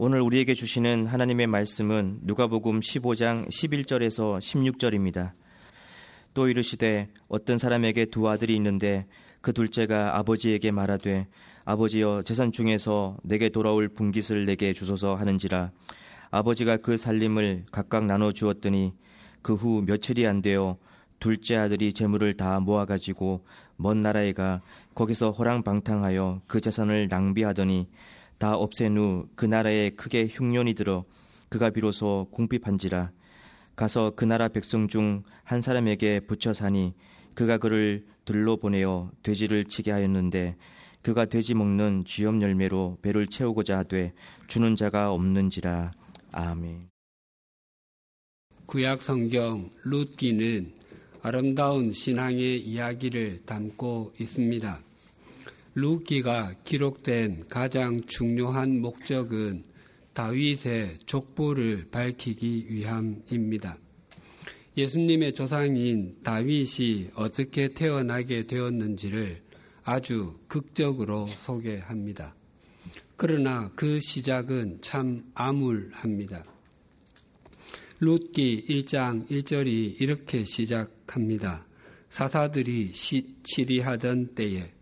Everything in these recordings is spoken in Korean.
오늘 우리에게 주시는 하나님의 말씀은 누가복음 15장 11절에서 16절입니다. 또 이르시되 어떤 사람에게 두 아들이 있는데 그 둘째가 아버지에게 말하되 아버지여 재산 중에서 내게 돌아올 분깃을 내게 주소서 하는지라 아버지가 그 살림을 각각 나눠 주었더니 그 후 며칠이 안 되어 둘째 아들이 재물을 다 모아 가지고 먼 나라에 가 거기서 호랑방탕하여 그 재산을 낭비하더니 다 없앤 후 그 나라에 크게 흉년이 들어 그가 비로소 궁핍한지라 가서 그 나라 백성 중 한 사람에게 붙여 사니 그가 그를 들로 보내어 돼지를 치게 하였는데 그가 돼지 먹는 쥐염 열매로 배를 채우고자 하되 주는 자가 없는지라 아멘. 구약 성경 룻기는 아름다운 신앙의 이야기를 담고 있습니다. 루키가 기록된 가장 중요한 목적은 다윗의 족보를 밝히기 위함입니다. 예수님의 조상인 다윗이 어떻게 태어나게 되었는지를 아주 극적으로 소개합니다. 그러나 그 시작은 참 암울합니다. 룻기 1장 1절이 이렇게 시작합니다. 사사들이 치리하던 때에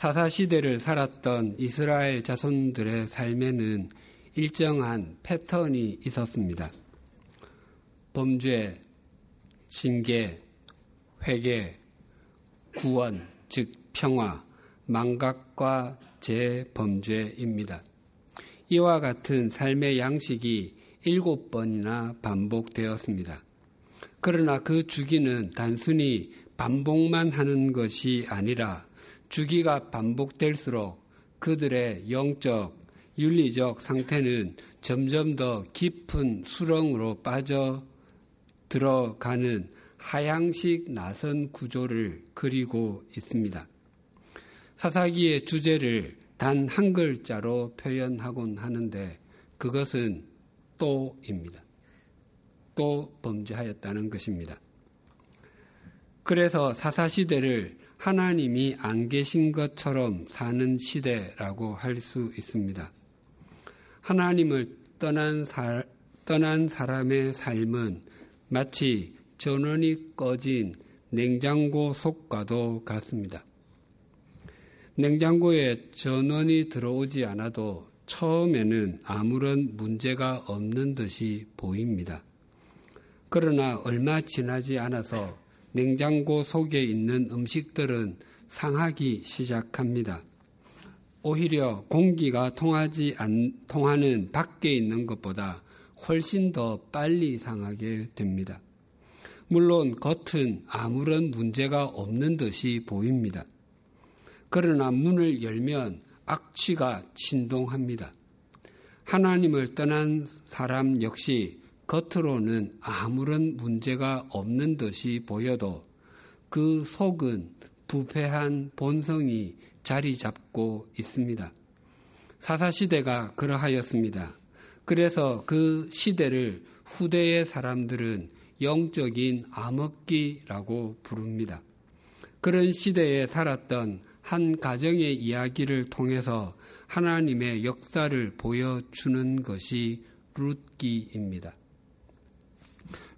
사사시대를 살았던 이스라엘 자손들의 삶에는 일정한 패턴이 있었습니다. 범죄, 징계, 회개, 구원, 즉 평화, 망각과 재범죄입니다. 이와 같은 삶의 양식이 일곱 번이나 반복되었습니다. 그러나 그 주기는 단순히 반복만 하는 것이 아니라 주기가 반복될수록 그들의 영적, 윤리적 상태는 점점 더 깊은 수렁으로 빠져 들어가는 하향식 나선 구조를 그리고 있습니다. 사사기의 주제를 단 한 글자로 표현하곤 하는데 그것은 또입니다. 또 범죄하였다는 것입니다. 그래서 사사시대를 하나님이 안 계신 것처럼 사는 시대라고 할 수 있습니다. 하나님을 떠난, 사, 떠난 사람의 삶은 마치 전원이 꺼진 냉장고 속과도 같습니다. 냉장고에 전원이 들어오지 않아도 처음에는 아무런 문제가 없는 듯이 보입니다. 그러나 얼마 지나지 않아서 냉장고 속에 있는 음식들은 상하기 시작합니다. 오히려 공기가 통하지 않, 통하는 밖에 있는 것보다 훨씬 더 빨리 상하게 됩니다. 물론 겉은 아무런 문제가 없는 듯이 보입니다. 그러나 문을 열면 악취가 진동합니다. 하나님을 떠난 사람 역시 겉으로는 아무런 문제가 없는 듯이 보여도 그 속은 부패한 본성이 자리 잡고 있습니다. 사사시대가 그러하였습니다. 그래서 그 시대를 후대의 사람들은 영적인 암흑기라고 부릅니다. 그런 시대에 살았던 한 가정의 이야기를 통해서 하나님의 역사를 보여주는 것이 룻기입니다.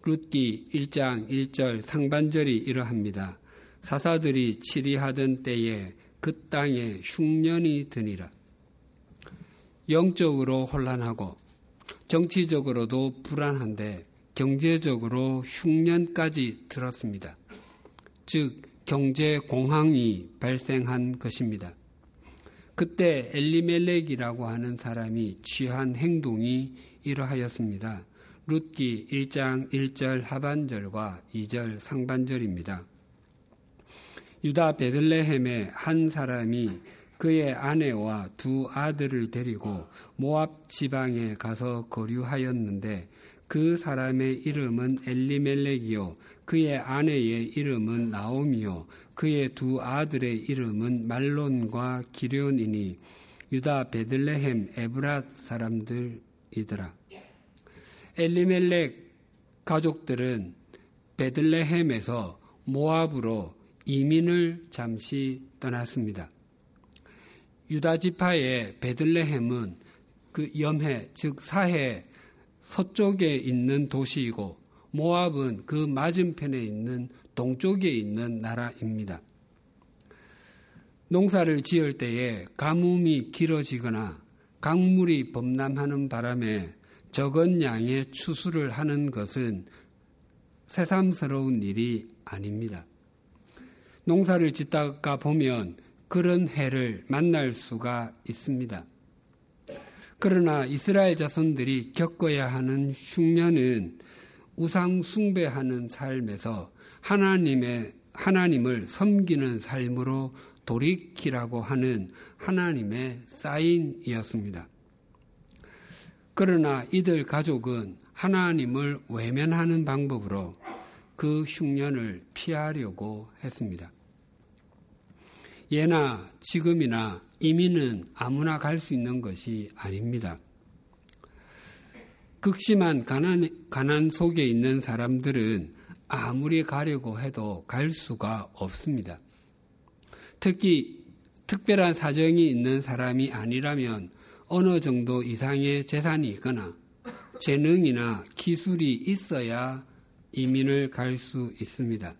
룻기 1장 1절 상반절이 이러합니다. 사사들이 치리하던 때에 그 땅에 흉년이 드니라. 영적으로 혼란하고 정치적으로도 불안한데 경제적으로 흉년까지 들었습니다. 즉 경제 공황이 발생한 것입니다. 그때 엘리멜렉이라고 하는 사람이 취한 행동이 이러하였습니다. 룻기 1장 1절 하반절과 2절 상반절입니다. 유다 베들레헴의 한 사람이 그의 아내와 두 아들을 데리고 모압 지방에 가서 거류하였는데 그 사람의 이름은 엘리멜렉이요 그의 아내의 이름은 나옴이요 그의 두 아들의 이름은 말론과 기련이니 유다 베들레헴 에브랏 사람들이더라. 엘리멜렉 가족들은 베들레헴에서 모압으로 이민을 잠시 떠났습니다. 유다 지파의 베들레헴은 그 염해 즉 사해 서쪽에 있는 도시이고 모압은 그 맞은편에 있는 동쪽에 있는 나라입니다. 농사를 지을 때에 가뭄이 길어지거나 강물이 범람하는 바람에 적은 양의 추수를 하는 것은 새삼스러운 일이 아닙니다. 농사를 짓다가 보면 그런 해를 만날 수가 있습니다. 그러나 이스라엘 자손들이 겪어야 하는 흉년은 우상 숭배하는 삶에서 하나님의 하나님을 섬기는 삶으로 돌이키라고 하는 하나님의 사인이었습니다. 그러나 이들 가족은 하나님을 외면하는 방법으로 그 흉년을 피하려고 했습니다. 예나 지금이나 이민은 아무나 갈 수 있는 것이 아닙니다. 극심한 가난, 가난 속에 있는 사람들은 아무리 가려고 해도 갈 수가 없습니다. 특히 특별한 사정이 있는 사람이 아니라면 어느 정도 이상의 재산이 있거나 재능이나 기술이 있어야 이민을 갈 수 있습니다.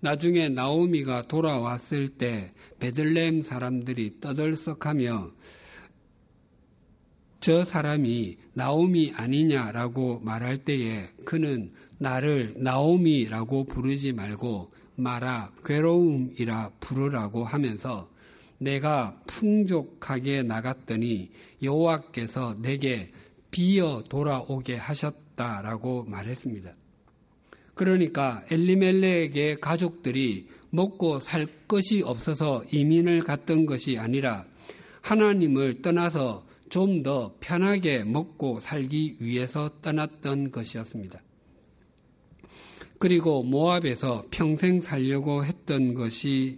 나중에 나오미가 돌아왔을 때 베들렘 사람들이 떠들썩하며 저 사람이 나오미 아니냐라고 말할 때에 그는 나를 나오미라고 부르지 말고 마라 괴로움이라 부르라고 하면서 내가 풍족하게 나갔더니 여호와께서 내게 비어 돌아오게 하셨다라고 말했습니다. 그러니까 엘리멜렉의 가족들이 먹고 살 것이 없어서 이민을 갔던 것이 아니라 하나님을 떠나서 좀 더 편하게 먹고 살기 위해서 떠났던 것이었습니다. 그리고 모압에서 평생 살려고 했던 것이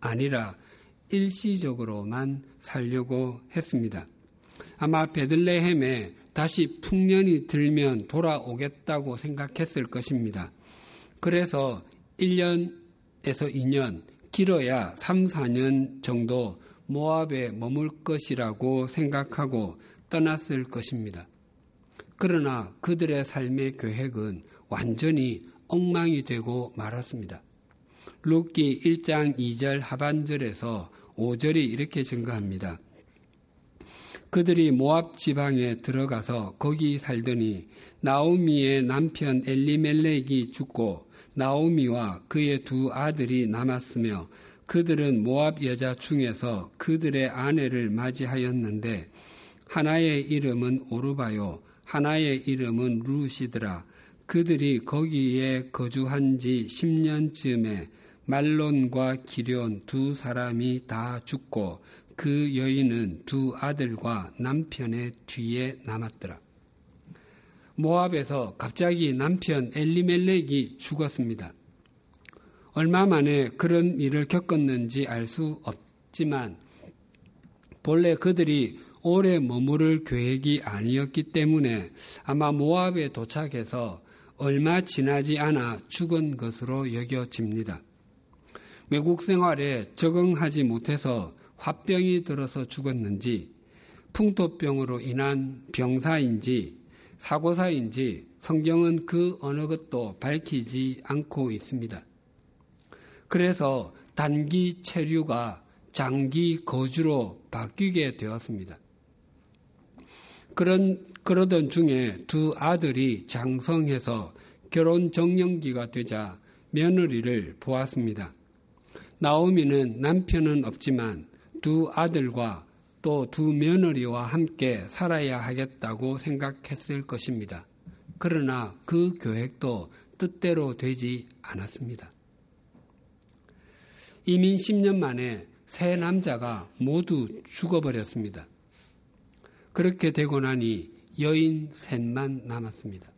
아니라 일시적으로만 살려고 했습니다. 아마 베들레헴에 다시 풍년이 들면 돌아오겠다고 생각했을 것입니다. 그래서 1년에서 2년, 길어야 3, 4년 정도 모압에 머물 것이라고 생각하고 떠났을 것입니다. 그러나 그들의 삶의 계획은 완전히 엉망이 되고 말았습니다. 룻기 1장 2절 하반절에서 5절이 이렇게 증거합니다. 그들이 모압 지방에 들어가서 거기 살더니 나오미의 남편 엘리멜렉이 죽고 나오미와 그의 두 아들이 남았으며 그들은 모압 여자 중에서 그들의 아내를 맞이하였는데 하나의 이름은 오르바요 하나의 이름은 루시드라 그들이 거기에 거주한 지 10년쯤에 말론과 기련 두 사람이 다 죽고 그 여인은 두 아들과 남편의 뒤에 남았더라. 모압에서 갑자기 남편 엘리멜렉이 죽었습니다. 얼마 만에 그런 일을 겪었는지 알 수 없지만 본래 그들이 오래 머무를 계획이 아니었기 때문에 아마 모압에 도착해서 얼마 지나지 않아 죽은 것으로 여겨집니다. 외국 생활에 적응하지 못해서 화병이 들어서 죽었는지 풍토병으로 인한 병사인지 사고사인지 성경은 그 어느 것도 밝히지 않고 있습니다. 그래서 단기 체류가 장기 거주로 바뀌게 되었습니다. 그런, 그러던 중에 두 아들이 장성해서 결혼 정년기가 되자 며느리를 보았습니다. 나오미는 남편은 없지만 두 아들과 또 두 며느리와 함께 살아야 하겠다고 생각했을 것입니다. 그러나 그 계획도 뜻대로 되지 않았습니다. 이민 10년 만에 세 남자가 모두 죽어버렸습니다. 그렇게 되고 나니 여인 셋만 남았습니다.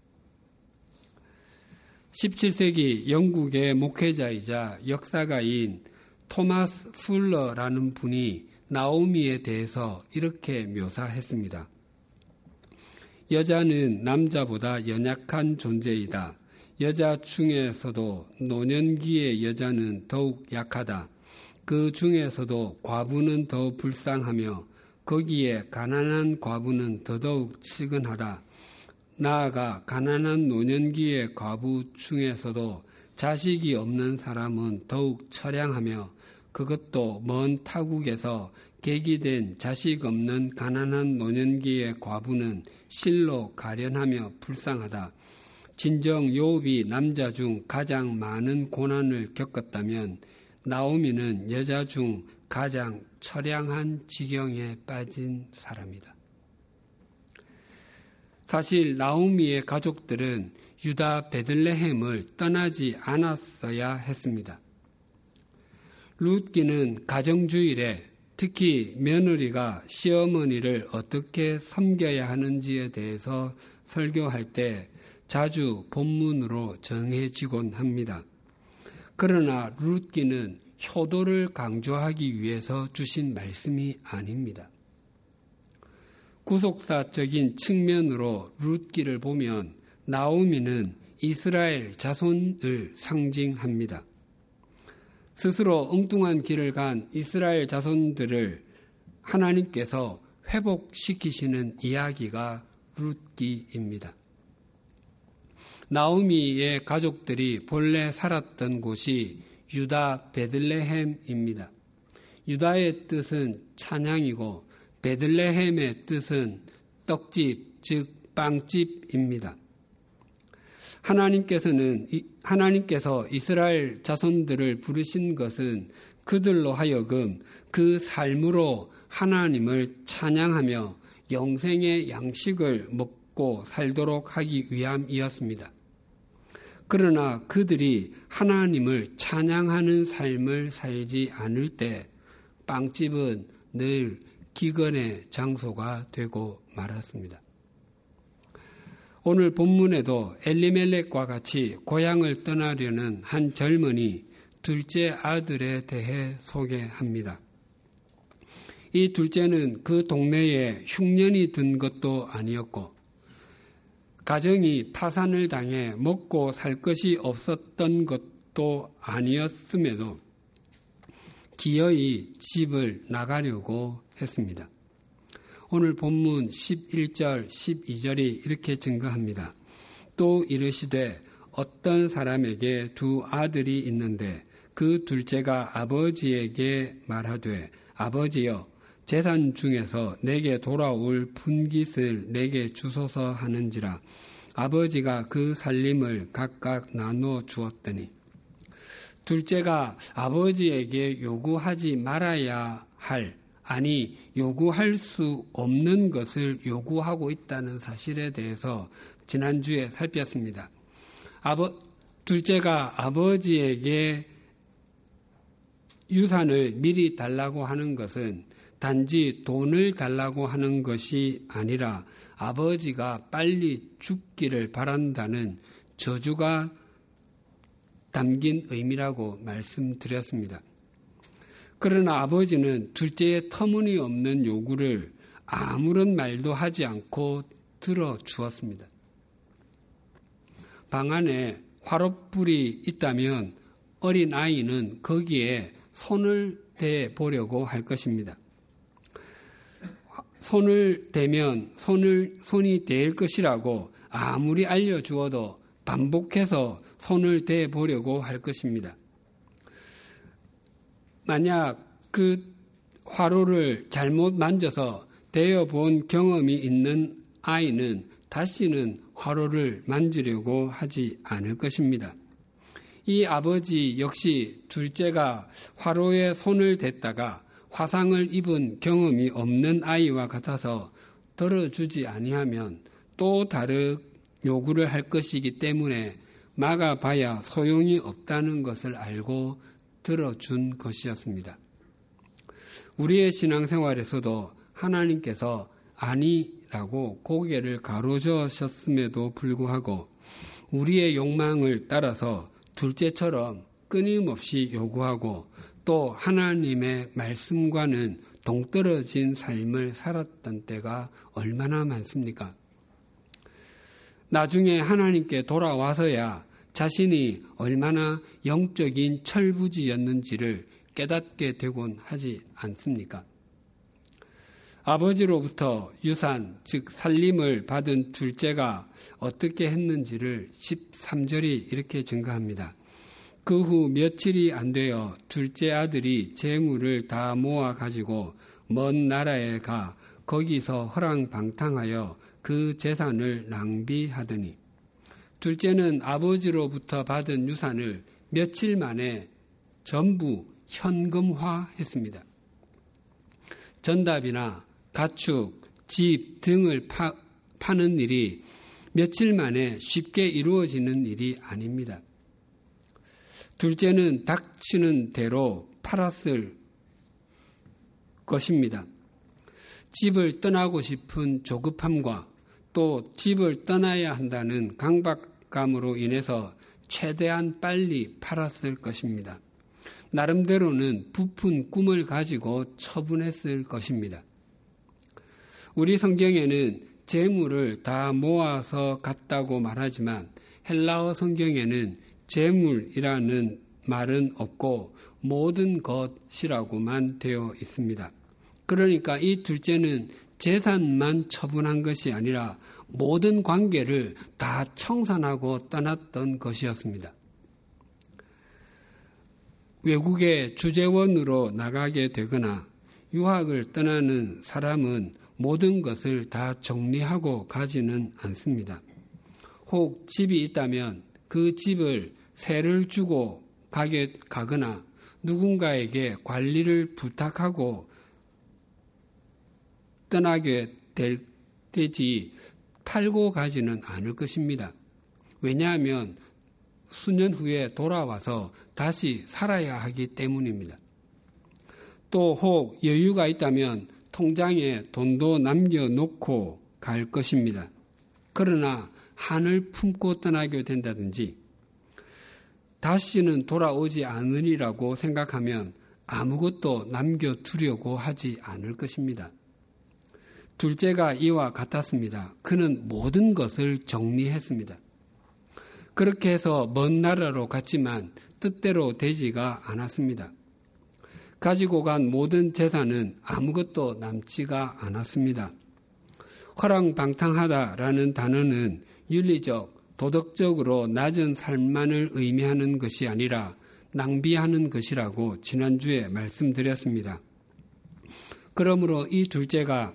17세기 영국의 목회자이자 역사가인 토마스 풀러라는 분이 나오미에 대해서 이렇게 묘사했습니다. 여자는 남자보다 연약한 존재이다. 여자 중에서도 노년기의 여자는 더욱 약하다. 그 중에서도 과부는 더 불쌍하며 거기에 가난한 과부는 더더욱 치근하다. 나아가 가난한 노년기의 과부 중에서도 자식이 없는 사람은 더욱 처량하며 그것도 먼 타국에서 계기된 자식 없는 가난한 노년기의 과부는 실로 가련하며 불쌍하다. 진정 요업이 남자 중 가장 많은 고난을 겪었다면 나오미는 여자 중 가장 처량한 지경에 빠진 사람이다. 사실 나오미의 가족들은 유다 베들레헴을 떠나지 않았어야 했습니다. 룻기는 가정주일에 특히 며느리가 시어머니를 어떻게 섬겨야 하는지에 대해서 설교할 때 자주 본문으로 정해지곤 합니다. 그러나 룻기는 효도를 강조하기 위해서 주신 말씀이 아닙니다. 구속사적인 측면으로 룻기를 보면 나오미는 이스라엘 자손을 상징합니다. 스스로 엉뚱한 길을 간 이스라엘 자손들을 하나님께서 회복시키시는 이야기가 룻기입니다. 나오미의 가족들이 본래 살았던 곳이 유다 베들레헴입니다. 유다의 뜻은 찬양이고 베들레헴의 뜻은 떡집, 즉 빵집입니다. 하나님께서는 하나님께서 이스라엘 자손들을 부르신 것은 그들로 하여금 그 삶으로 하나님을 찬양하며 영생의 양식을 먹고 살도록 하기 위함이었습니다. 그러나 그들이 하나님을 찬양하는 삶을 살지 않을 때 빵집은 늘 기근의 장소가 되고 말았습니다. 오늘 본문에도 엘리멜렉과 같이 고향을 떠나려는 한 젊은이 둘째 아들에 대해 소개합니다. 이 둘째는 그 동네에 흉년이 든 것도 아니었고 가정이 파산을 당해 먹고 살 것이 없었던 것도 아니었음에도 기어이 집을 나가려고 했습니다. 오늘 본문 11절, 12절이 이렇게 증거합니다. 또 이르시되 어떤 사람에게 두 아들이 있는데 그 둘째가 아버지에게 말하되 아버지여 재산 중에서 내게 돌아올 분깃을 내게 주소서 하는지라 아버지가 그 살림을 각각 나누어 주었더니 둘째가 아버지에게 요구하지 말아야 할 아니 요구할 수 없는 것을 요구하고 있다는 사실에 대해서 지난주에 살폈습니다. 아버 둘째가 아버지에게 유산을 미리 달라고 하는 것은 단지 돈을 달라고 하는 것이 아니라 아버지가 빨리 죽기를 바란다는 저주가 담긴 의미라고 말씀드렸습니다. 그러나 아버지는 둘째의 터무니없는 요구를 아무런 말도 하지 않고 들어 주었습니다. 방 안에 화롯불이 있다면 어린 아이는 거기에 손을 대 보려고 할 것입니다. 손을 대면 손을 손이 될 것이라고 아무리 알려주어도 반복해서 손을 대 보려고 할 것입니다. 만약 그 화로를 잘못 만져서 대어 본 경험이 있는 아이는 다시는 화로를 만지려고 하지 않을 것입니다. 이 아버지 역시 둘째가 화로에 손을 댔다가 화상을 입은 경험이 없는 아이와 같아서 들어주지 아니하면 또 다른 요구를 할 것이기 때문에 막아봐야 소용이 없다는 것을 알고 들어준 것이었습니다. 우리의 신앙생활에서도 하나님께서 아니라고 고개를 가로저셨음에도 불구하고 우리의 욕망을 따라서 둘째처럼 끊임없이 요구하고 또 하나님의 말씀과는 동떨어진 삶을 살았던 때가 얼마나 많습니까? 나중에 하나님께 돌아와서야 자신이 얼마나 영적인 철부지였는지를 깨닫게 되곤 하지 않습니까? 아버지로부터 유산, 즉 살림을 받은 둘째가 어떻게 했는지를 13절이 이렇게 증가합니다. 그 후 며칠이 안 되어 둘째 아들이 재물을 다 모아 가지고 먼 나라에 가 거기서 허랑방탕하여 그 재산을 낭비하더니 둘째는 아버지로부터 받은 유산을 며칠 만에 전부 현금화했습니다. 전답이나 가축, 집 등을 파, 파는 일이 며칠 만에 쉽게 이루어지는 일이 아닙니다. 둘째는 닥치는 대로 팔았을 것입니다. 집을 떠나고 싶은 조급함과 또 집을 떠나야 한다는 강박감으로 인해서 최대한 빨리 팔았을 것입니다. 나름대로는 부푼 꿈을 가지고 처분했을 것입니다. 우리 성경에는 재물을 다 모아서 갔다고 말하지만 헬라어 성경에는 재물이라는 말은 없고 모든 것이라고만 되어 있습니다. 그러니까 이 둘째는 재산만 처분한 것이 아니라 모든 관계를 다 청산하고 떠났던 것이었습니다. 외국에 주재원으로 나가게 되거나 유학을 떠나는 사람은 모든 것을 다 정리하고 가지는 않습니다. 혹 집이 있다면 그 집을 세를 주고 가게 가거나 누군가에게 관리를 부탁하고 떠나게 될, 되지 팔고 가지는 않을 것입니다. 왜냐하면 수년 후에 돌아와서 다시 살아야 하기 때문입니다. 또 혹 여유가 있다면 통장에 돈도 남겨놓고 갈 것입니다. 그러나 한을 품고 떠나게 된다든지 다시는 돌아오지 않으리라고 생각하면 아무것도 남겨두려고 하지 않을 것입니다. 둘째가 이와 같았습니다. 그는 모든 것을 정리했습니다. 그렇게 해서 먼 나라로 갔지만 뜻대로 되지가 않았습니다. 가지고 간 모든 재산은 아무것도 남지가 않았습니다. 허랑방탕하다라는 단어는 윤리적, 도덕적으로 낮은 삶만을 의미하는 것이 아니라 낭비하는 것이라고 지난주에 말씀드렸습니다. 그러므로 이 둘째가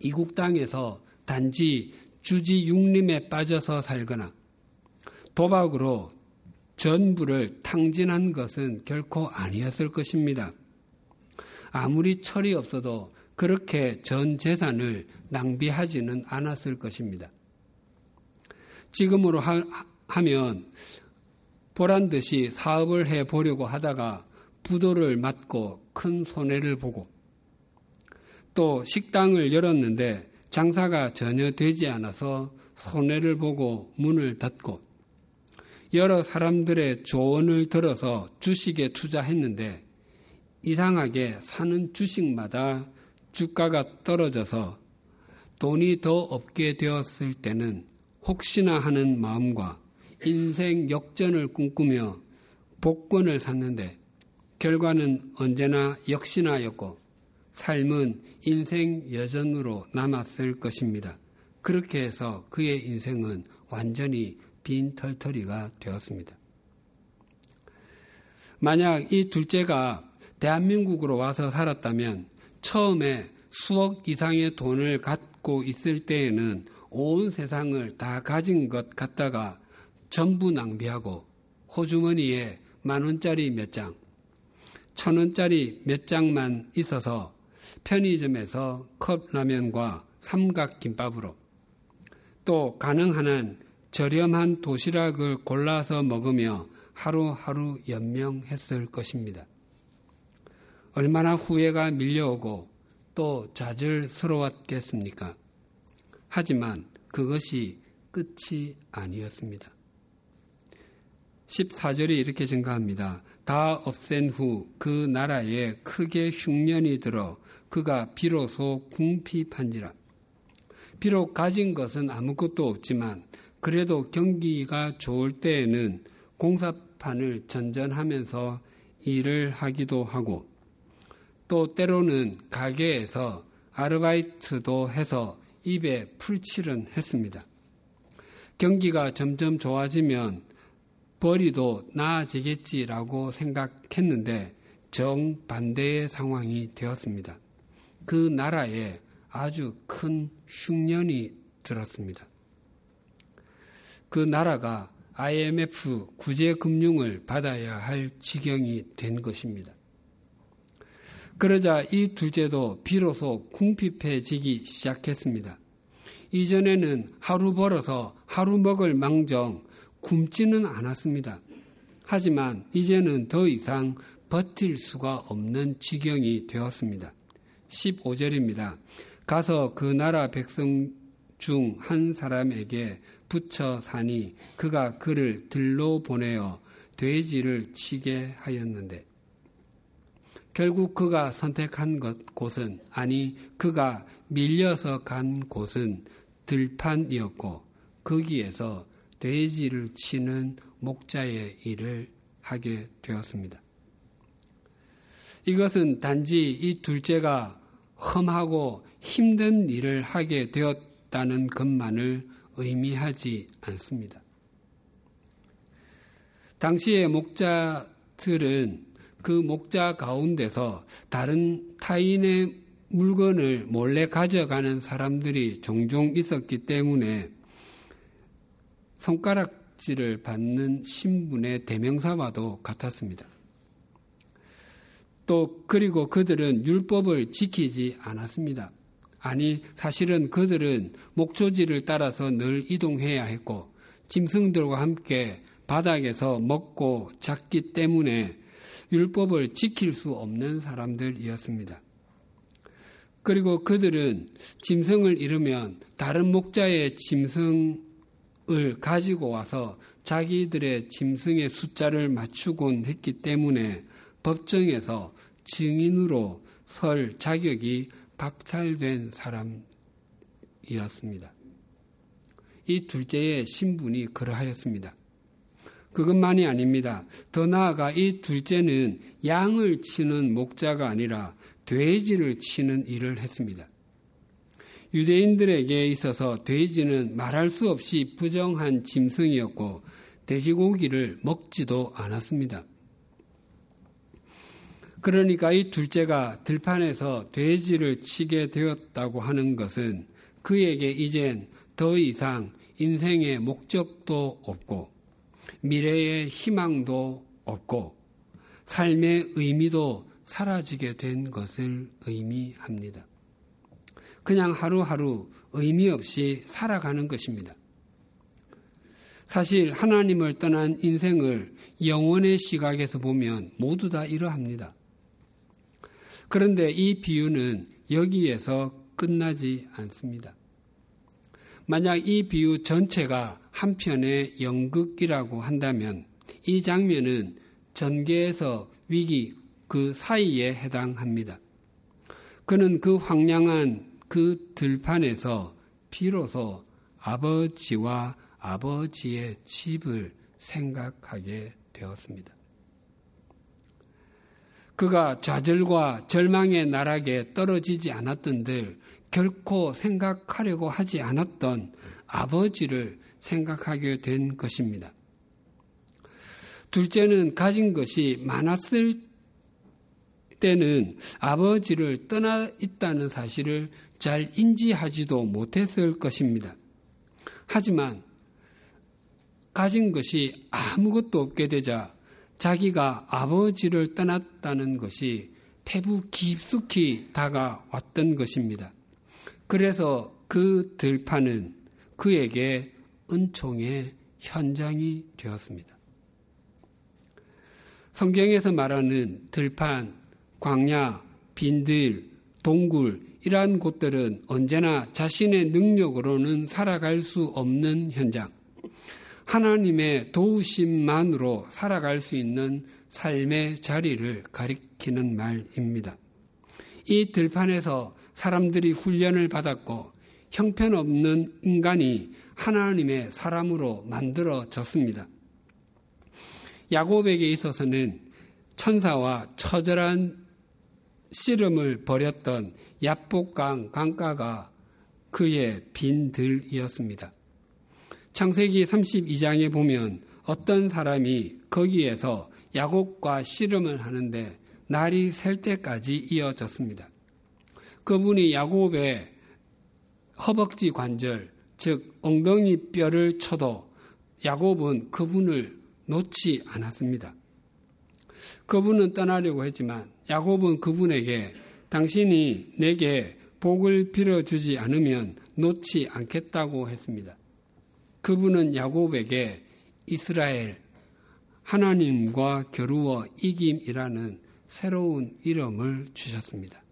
이국 땅에서 단지 주지 육림에 빠져서 살거나 도박으로 전부를 탕진한 것은 결코 아니었을 것입니다. 아무리 철이 없어도 그렇게 전 재산을 낭비하지는 않았을 것입니다. 지금으로 하, 면 보란 듯이 사업을 해 보려고 하다가 부도를 맞고 큰 손해를 보고 또 식당을 열었는데 장사가 전혀 되지 않아서 손해를 보고 문을 닫고 여러 사람들의 조언을 들어서 주식에 투자했는데 이상하게 사는 주식마다 주가가 떨어져서 돈이 더 없게 되었을 때는 혹시나 하는 마음과 인생 역전을 꿈꾸며 복권을 샀는데 결과는 언제나 역시나였고 삶은 인생 여전으로 남았을 것입니다. 그렇게 해서 그의 인생은 완전히 빈 털터리가 되었습니다. 만약 이 둘째가 대한민국으로 와서 살았다면 처음에 수억 이상의 돈을 갖고 있을 때에는 온 세상을 다 가진 것 같다가 전부 낭비하고 호주머니에 만 원짜리 몇 장, 천 원짜리 몇 장만 있어서 편의점에서 컵라면과 삼각김밥으로 또 가능한 한 저렴한 도시락을 골라서 먹으며 하루하루 연명했을 것입니다. 얼마나 후회가 밀려오고 또 좌절스러웠겠습니까? 하지만 그것이 끝이 아니었습니다. 14절이 이렇게 증가합니다. 다 없앤 후 그 나라에 크게 흉년이 들어 그가 비로소 궁핍한지라. 비록 가진 것은 아무것도 없지만 그래도 경기가 좋을 때에는 공사판을 전전하면서 일을 하기도 하고 또 때로는 가게에서 아르바이트도 해서 입에 풀칠은 했습니다. 경기가 점점 좋아지면 벌이도 나아지겠지라고 생각했는데 정반대의 상황이 되었습니다. 그 나라에 아주 큰 흉년이 들었습니다. 그 나라가 IMF 구제금융을 받아야 할 지경이 된 것입니다. 그러자 이 둘째도 비로소 궁핍해지기 시작했습니다. 이전에는 하루 벌어서 하루 먹을 망정 굶지는 않았습니다. 하지만 이제는 더 이상 버틸 수가 없는 지경이 되었습니다. 15절입니다. 가서 그 나라 백성 중 한 사람에게 붙여 사니 그가 그를 들로 보내어 돼지를 치게 하였는데 결국 그가 선택한 것 곳은 아니 그가 밀려서 간 곳은 들판이었고 거기에서 돼지를 치는 목자의 일을 하게 되었습니다. 이것은 단지 이 둘째가 험하고 힘든 일을 하게 되었다는 것만을 의미하지 않습니다. 당시의 목자들은 그 목자 가운데서 다른 타인의 물건을 몰래 가져가는 사람들이 종종 있었기 때문에 손가락질을 받는 신분의 대명사와도 같았습니다. 또 그리고 그들은 율법을 지키지 않았습니다. 아니 사실은 그들은 목초지를 따라서 늘 이동해야 했고 짐승들과 함께 바닥에서 먹고 잤기 때문에 율법을 지킬 수 없는 사람들이었습니다. 그리고 그들은 짐승을 잃으면 다른 목자의 짐승 을 가지고 와서 자기들의 짐승의 숫자를 맞추곤 했기 때문에 법정에서 증인으로 설 자격이 박탈된 사람이었습니다. 이 둘째의 신분이 그러하였습니다. 그것만이 아닙니다. 더 나아가 이 둘째는 양을 치는 목자가 아니라 돼지를 치는 일을 했습니다. 유대인들에게 있어서 돼지는 말할 수 없이 부정한 짐승이었고 돼지고기를 먹지도 않았습니다. 그러니까 이 둘째가 들판에서 돼지를 치게 되었다고 하는 것은 그에게 이젠 더 이상 인생의 목적도 없고 미래의 희망도 없고 삶의 의미도 사라지게 된 것을 의미합니다. 그냥 하루하루 의미 없이 살아가는 것입니다. 사실 하나님을 떠난 인생을 영원의 시각에서 보면 모두 다 이러합니다. 그런데 이 비유는 여기에서 끝나지 않습니다. 만약 이 비유 전체가 한편의 연극이라고 한다면 이 장면은 전개에서 위기 그 사이에 해당합니다. 그는 그 황량한 그 들판에서 비로소 아버지와 아버지의 집을 생각하게 되었습니다. 그가 좌절과 절망의 나락에 떨어지지 않았던들 결코 생각하려고 하지 않았던 아버지를 생각하게 된 것입니다. 둘째는 가진 것이 많았을 때는 아버지를 떠나 있다는 사실을 잘 인지하지도 못했을 것입니다. 하지만 가진 것이 아무것도 없게 되자 자기가 아버지를 떠났다는 것이 태부 깊숙이 다가왔던 것입니다. 그래서 그 들판은 그에게 은총의 현장이 되었습니다. 성경에서 말하는 들판, 광야, 빈들, 동굴, 이러한 곳들은 언제나 자신의 능력으로는 살아갈 수 없는 현장, 하나님의 도우심만으로 살아갈 수 있는 삶의 자리를 가리키는 말입니다. 이 들판에서 사람들이 훈련을 받았고 형편없는 인간이 하나님의 사람으로 만들어졌습니다. 야곱에게 있어서는 천사와 처절한 씨름을 벌였던 야복강 강가가 그의 빈 들이었습니다. 창세기 32장에 보면 어떤 사람이 거기에서 야곱과 씨름을 하는데 날이 셀 때까지 이어졌습니다. 그분이 야곱의 허벅지 관절, 즉 엉덩이 뼈를 쳐도 야곱은 그분을 놓지 않았습니다. 그분은 떠나려고 했지만 야곱은 그분에게 당신이 내게 복을 빌어주지 않으면 놓지 않겠다고 했습니다. 그분은 야곱에게 이스라엘 하나님과 겨루어 이김이라는 새로운 이름을 주셨습니다.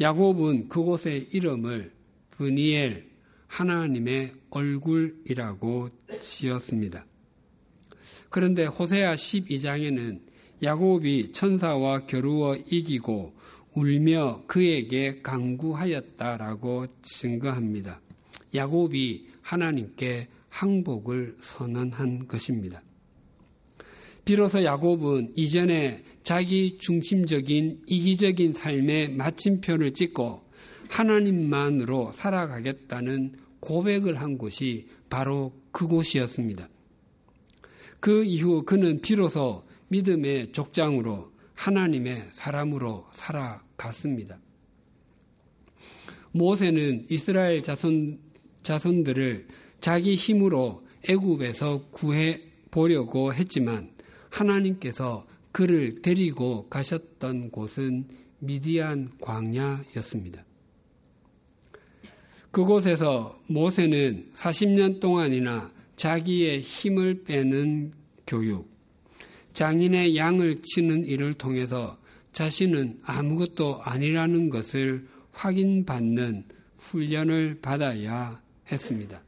야곱은 그곳의 이름을 브니엘 하나님의 얼굴이라고 지었습니다. 그런데 호세아 12장에는 야곱이 천사와 겨루어 이기고 울며 그에게 강구하였다라고 증거합니다. 야곱이 하나님께 항복을 선언한 것입니다. 비로소 야곱은 이전에 자기 중심적인 이기적인 삶의 마침표를 찍고 하나님만으로 살아가겠다는 고백을 한 곳이 바로 그곳이었습니다. 그 이후 그는 비로소 믿음의 족장으로 하나님의 사람으로 살아갔습니다. 모세는 이스라엘 자손 자손들을 자기 힘으로 애굽에서 구해 보려고 했지만 하나님께서 그를 데리고 가셨던 곳은 미디안 광야였습니다. 그곳에서 모세는 40년 동안이나 자기의 힘을 빼는 교육, 장인의 양을 치는 일을 통해서 자신은 아무것도 아니라는 것을 확인받는 훈련을 받아야 했습니다.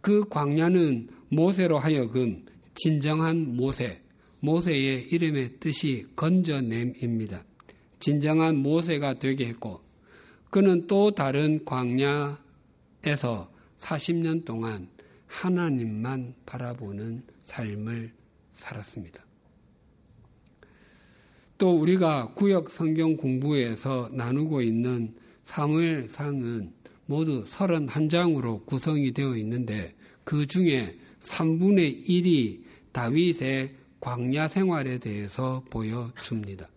그 광야는 모세로 하여금 진정한 모세, 모세의 이름의 뜻이 건져냄입니다. 진정한 모세가 되게 했고, 그는 또 다른 광야에서 40년 동안 하나님만 바라보는 삶을 살았습니다. 또 우리가 구역 성경 공부에서 나누고 있는 사무엘상은 모두 31장으로 구성이 되어 있는데 그 중에 3분의 1이 다윗의 광야 생활에 대해서 보여줍니다.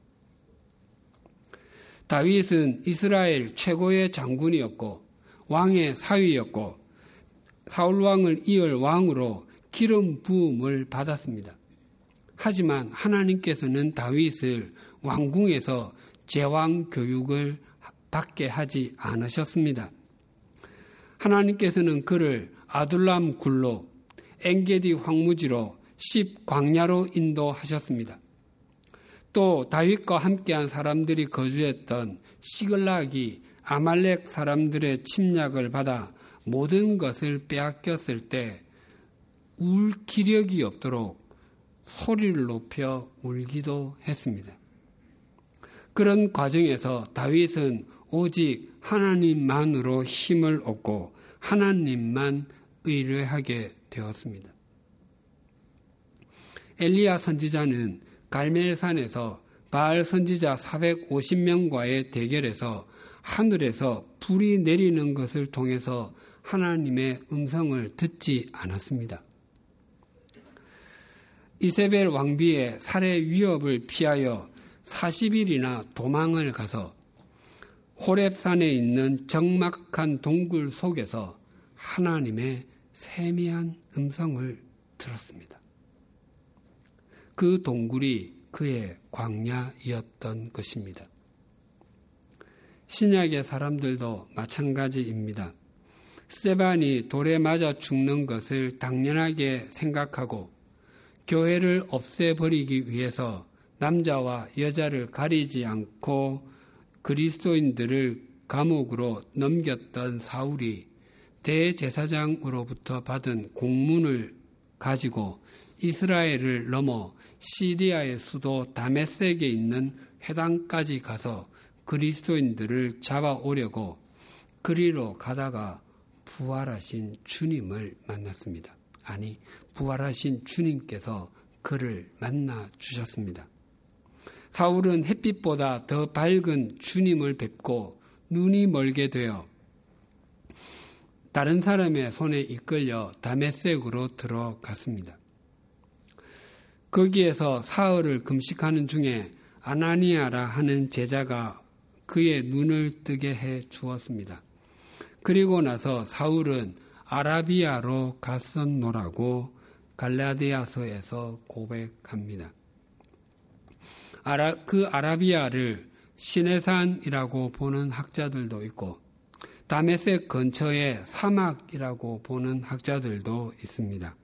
다윗은 이스라엘 최고의 장군이었고 왕의 사위였고 사울 왕을 이을 왕으로 기름 부음을 받았습니다. 하지만 하나님께서는 다윗을 왕궁에서 제왕 교육을 받게 하지 않으셨습니다. 하나님께서는 그를 아둘람 굴로 엔게디 황무지로 십 광야로 인도하셨습니다. 또 다윗과 함께한 사람들이 거주했던 시글락이 아말렉 사람들의 침략을 받아 모든 것을 빼앗겼을 때 울 기력이 없도록 소리를 높여 울기도 했습니다. 그런 과정에서 다윗은 오직 하나님만으로 힘을 얻고 하나님만 의뢰하게 되었습니다. 엘리야 선지자는 갈멜산에서 바알 선지자 450명과의 대결에서 하늘에서 불이 내리는 것을 통해서 하나님의 음성을 듣지 않았습니다. 이세벨 왕비의 살해 위협을 피하여 40일이나 도망을 가서 호랩산에 있는 적막한 동굴 속에서 하나님의 세미한 음성을 들었습니다. 그 동굴이 그의 광야이었던 것입니다. 신약의 사람들도 마찬가지입니다. 세반이 돌에 맞아 죽는 것을 당연하게 생각하고 교회를 없애버리기 위해서 남자와 여자를 가리지 않고 그리스도인들을 감옥으로 넘겼던 사울이 대제사장으로부터 받은 공문을 가지고 이스라엘을 넘어 시리아의 수도 다메섹에 있는 회당까지 가서 그리스도인들을 잡아오려고 그리로 가다가 부활하신 주님을 만났습니다. 아니, 부활하신 주님께서 그를 만나 주셨습니다. 사울은 햇빛보다 더 밝은 주님을 뵙고 눈이 멀게 되어 다른 사람의 손에 이끌려 다메섹으로 들어갔습니다. 거기에서 사흘을 금식하는 중에 아나니아라 하는 제자가 그의 눈을 뜨게 해 주었습니다. 그리고 나서 사울은 아라비아로 갔었노라고 갈라디아서에서 고백합니다. 아라, 그 아라비아를 시내산이라고 보는 학자들도 있고 다메섹 근처에 사막이라고 보는 학자들도 있습니다.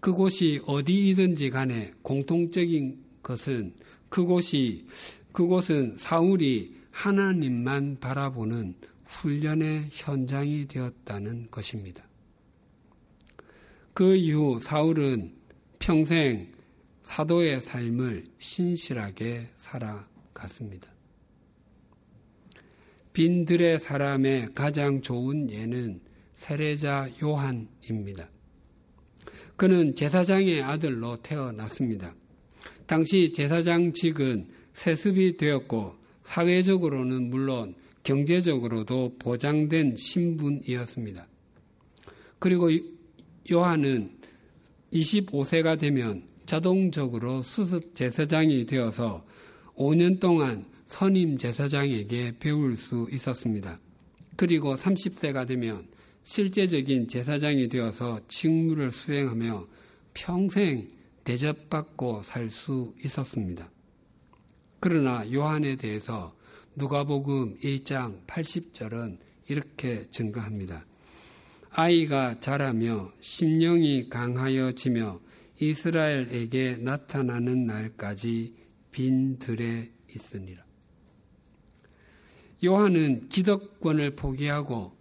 그곳이 어디이든지 간에 공통적인 것은 그곳이 그곳은 사울이 하나님만 바라보는 훈련의 현장이 되었다는 것입니다. 그 이후 사울은 평생 사도의 삶을 신실하게 살아갔습니다. 빈들의 사람의 가장 좋은 예는 세례자 요한입니다. 그는 제사장의 아들로 태어났습니다. 당시 제사장직은 세습이 되었고 사회적으로는 물론 경제적으로도 보장된 신분이었습니다. 그리고 요한은 25세가 되면 자동적으로 수습 제사장이 되어서 5년 동안 선임 제사장에게 배울 수 있었습니다. 그리고 30세가 되면 실제적인 제사장이 되어서 직무를 수행하며 평생 대접받고 살 수 있었습니다. 그러나 요한에 대해서 누가복음 1장 80절은 이렇게 증거합니다. 아이가 자라며 심령이 강하여지며 이스라엘에게 나타나는 날까지 빈 들에 있으니라. 요한은 기득권을 포기하고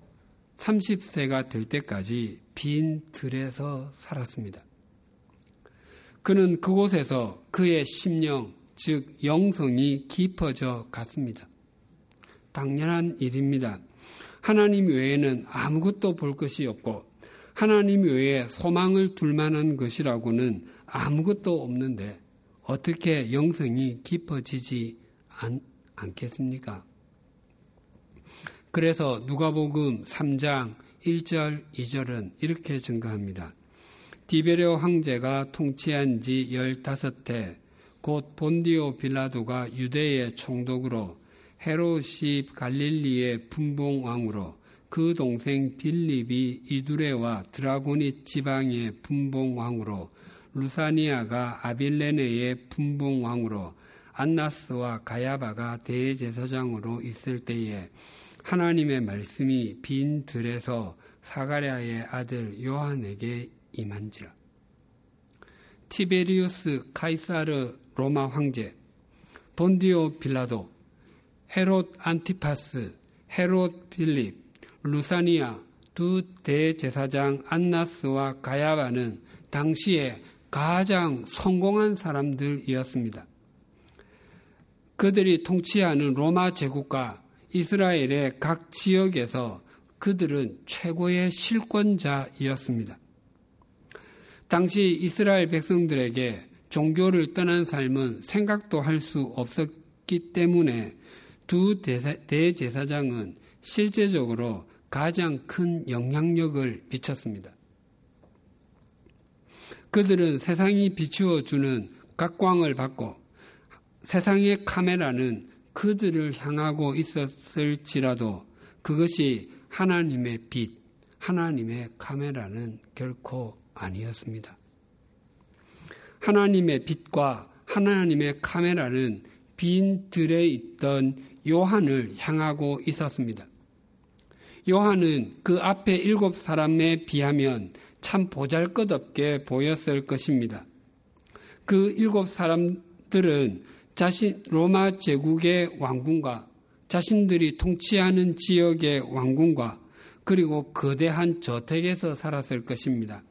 30세가 될 때까지 빈 들에서 살았습니다. 그는 그곳에서 그의 심령, 즉 영성이 깊어져 갔습니다. 당연한 일입니다. 하나님 외에는 아무것도 볼 것이 없고 하나님 외에 소망을 둘 만한 것이라고는 아무것도 없는데 어떻게 영성이 깊어지지 않, 않겠습니까? 그래서 누가복음 3장 1절, 2절은 이렇게 증가합니다. 디베레오 황제가 통치한 지 15해 곧 본디오 빌라도가 유대의 총독으로 헤롯이 갈릴리의 분봉왕으로 그 동생 빌립이 이두레와 드라고니 지방의 분봉왕으로 루사니아가 아빌레네의 분봉왕으로 안나스와 가야바가 대제사장으로 있을 때에 하나님의 말씀이 빈 들에서 사가랴의 아들 요한에게 임한지라. 티베리우스 카이사르 로마 황제, 본디오 빌라도, 헤롯 안티파스, 헤롯 빌립, 루사니아 두 대제사장 안나스와 가야바는 당시에 가장 성공한 사람들이었습니다. 그들이 통치하는 로마 제국과 이스라엘의 각 지역에서 그들은 최고의 실권자이었습니다. 당시 이스라엘 백성들에게 종교를 떠난 삶은 생각도 할 수 없었기 때문에 두 대제사 장은 실제적으로 가장 큰 영향력을 미쳤습니다. 그들은 세상이 비추어 주는 각광을 받고 세상의 카메라는 그들을 향하고 있었을지라도 그것이 하나님의 빛, 하나님의 카메라는 결코 아니었습니다. 하나님의 빛과 하나님의 카메라는 빈 들에 있던 요한을 향하고 있었습니다. 요한은 그 앞에 일곱 사람에 비하면 참 보잘 것 없게 보였을 것입니다. 그 일곱 사람들은 자신 로마 제국의 왕궁과 자신들이 통치하는 지역의 왕궁과 그리고 거대한 저택에서 살았을 것입니다.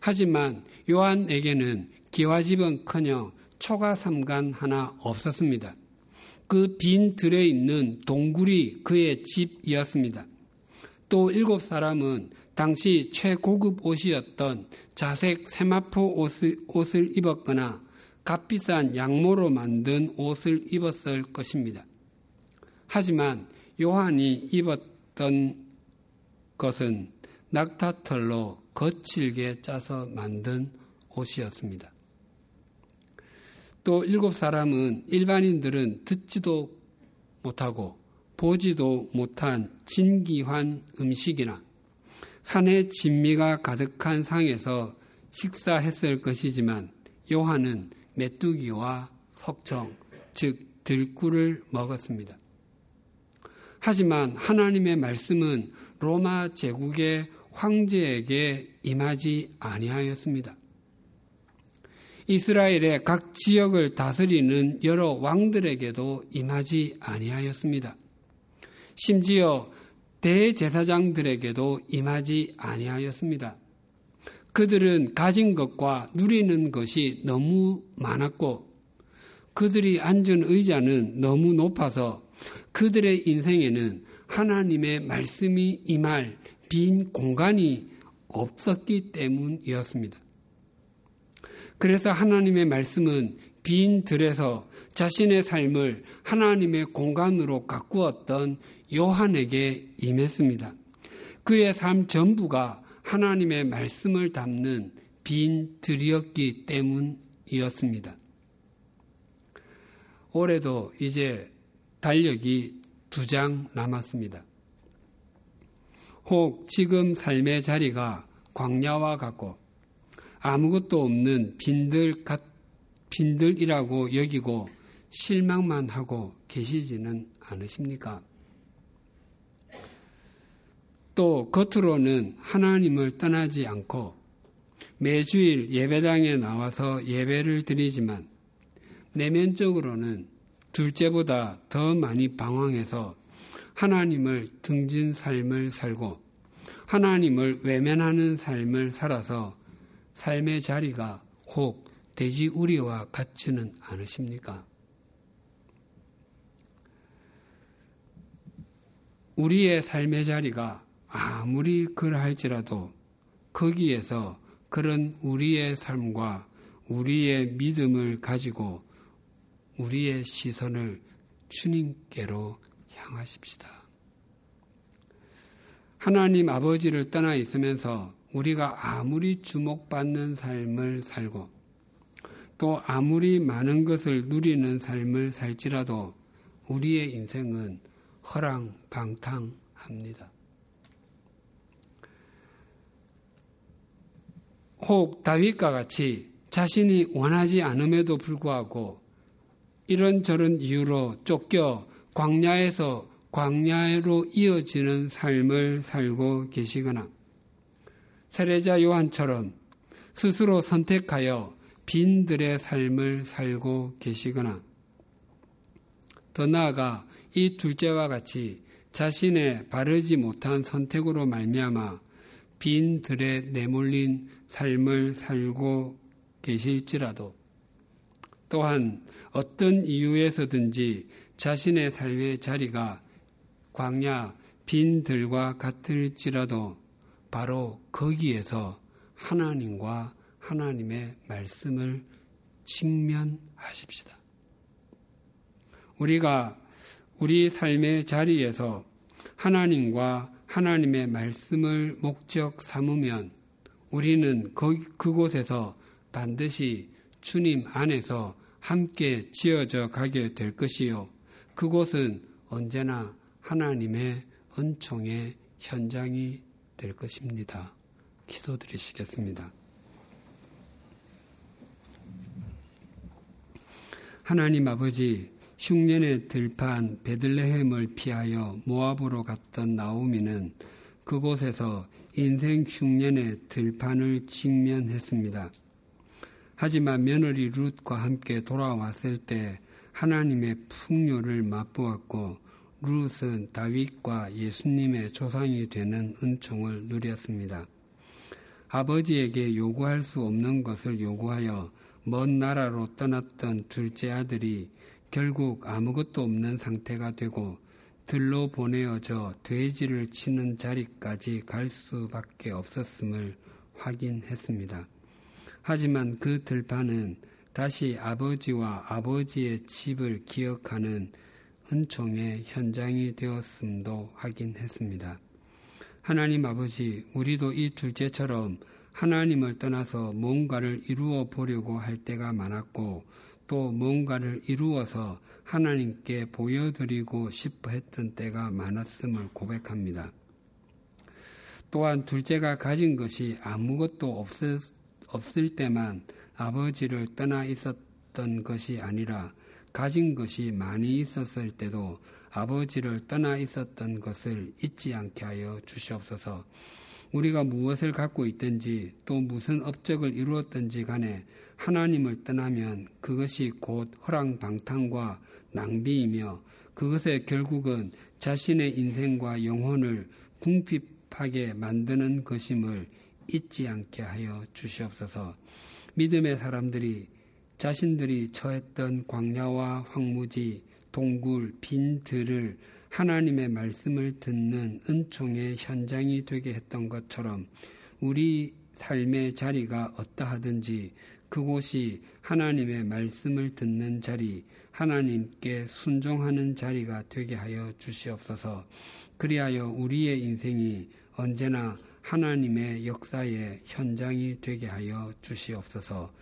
하지만 요한에게는 기와집은 커녕 초가 삼간 하나 없었습니다. 그 빈 들에 있는 동굴이 그의 집이었습니다. 또 일곱 사람은 당시 최고급 옷이었던 자색 세마포 옷을, 옷을 입었거나 값비싼 양모로 만든 옷을 입었을 것입니다. 하지만 요한이 입었던 것은 낙타털로 거칠게 짜서 만든 옷이었습니다. 또 일곱 사람은 일반인들은 듣지도 못하고 보지도 못한 진기환 음식이나 산의 진미가 가득한 상에서 식사했을 것이지만 요한은 메뚜기와 석청, 즉 들꿀을 먹었습니다. 하지만 하나님의 말씀은 로마 제국의 황제에게 임하지 아니하였습니다. 이스라엘의 각 지역을 다스리는 여러 왕들에게도 임하지 아니하였습니다. 심지어 대제사장들에게도 임하지 아니하였습니다. 그들은 가진 것과 누리는 것이 너무 많았고 그들이 앉은 의자는 너무 높아서 그들의 인생에는 하나님의 말씀이 임할 빈 공간이 없었기 때문이었습니다. 그래서 하나님의 말씀은 빈 들에서 자신의 삶을 하나님의 공간으로 가꾸었던 요한에게 임했습니다. 그의 삶 전부가 하나님의 말씀을 담는 빈 들이었기 때문이었습니다. 올해도 이제 달력이 두 장 남았습니다. 혹 지금 삶의 자리가 광야와 같고 아무것도 없는 빈들 같, 빈들이라고 여기고 실망만 하고 계시지는 않으십니까? 또 겉으로는 하나님을 떠나지 않고 매주일 예배당에 나와서 예배를 드리지만 내면적으로는 둘째보다 더 많이 방황해서 하나님을 등진 삶을 살고 하나님을 외면하는 삶을 살아서 삶의 자리가 혹 돼지 우리와 같지는 않으십니까? 우리의 삶의 자리가 아무리 그러할지라도 거기에서 그런 우리의 삶과 우리의 믿음을 가지고 우리의 시선을 주님께로 향하십시다. 하나님 아버지를 떠나 있으면서 우리가 아무리 주목받는 삶을 살고 또 아무리 많은 것을 누리는 삶을 살지라도 우리의 인생은 허랑방탕합니다. 혹 다윗과 같이 자신이 원하지 않음에도 불구하고 이런저런 이유로 쫓겨 광야에서 광야로 이어지는 삶을 살고 계시거나 세례자 요한처럼 스스로 선택하여 빈들의 삶을 살고 계시거나 더 나아가 이 둘째와 같이 자신의 바르지 못한 선택으로 말미암아 빈들에 내몰린 삶을 살고 계실지라도 또한 어떤 이유에서든지 자신의 삶의 자리가 광야 빈들과 같을지라도 바로 거기에서 하나님과 하나님의 말씀을 직면하십시다. 우리가 우리 삶의 자리에서 하나님과 하나님의 말씀을 목적 삼으면 우리는 그곳에서 반드시 주님 안에서 함께 지어져 가게 될 것이요. 그곳은 언제나 하나님의 은총의 현장이 될 것입니다. 기도드리시겠습니다. 하나님 아버지, 흉년의 들판 베들레헴을 피하여 모압으로 갔던 나오미는 그곳에서 인생 흉년의 들판을 직면했습니다. 하지만 며느리 룻과 함께 돌아왔을 때 하나님의 풍요를 맛보았고 룻은 다윗과 예수님의 조상이 되는 은총을 누렸습니다. 아버지에게 요구할 수 없는 것을 요구하여 먼 나라로 떠났던 둘째 아들이 결국 아무것도 없는 상태가 되고 들로 보내어져 돼지를 치는 자리까지 갈 수밖에 없었음을 확인했습니다. 하지만 그 들판은 다시 아버지와 아버지의 집을 기억하는 은총의 현장이 되었음도 확인했습니다. 하나님 아버지, 우리도 이 둘째처럼 하나님을 떠나서 뭔가를 이루어 보려고 할 때가 많았고 또 뭔가를 이루어서 하나님께 보여드리고 싶어 했던 때가 많았음을 고백합니다. 또한 둘째가 가진 것이 아무것도 없을, 없을 때만 아버지를 떠나 있었던 것이 아니라 가진 것이 많이 있었을 때도 아버지를 떠나 있었던 것을 잊지 않게 하여 주시옵소서. 우리가 무엇을 갖고 있든지 또 무슨 업적을 이루었든지 간에 하나님을 떠나면 그것이 곧 허랑방탕과 낭비이며 그것의 결국은 자신의 인생과 영혼을 궁핍하게 만드는 것임을 잊지 않게 하여 주시옵소서. 믿음의 사람들이 자신들이 처했던 광야와 황무지, 동굴, 빈 들을 하나님의 말씀을 듣는 은총의 현장이 되게 했던 것처럼 우리 삶의 자리가 어떠하든지 그곳이 하나님의 말씀을 듣는 자리, 하나님께 순종하는 자리가 되게 하여 주시옵소서. 그리하여 우리의 인생이 언제나 하나님의 역사의 현장이 되게 하여 주시옵소서.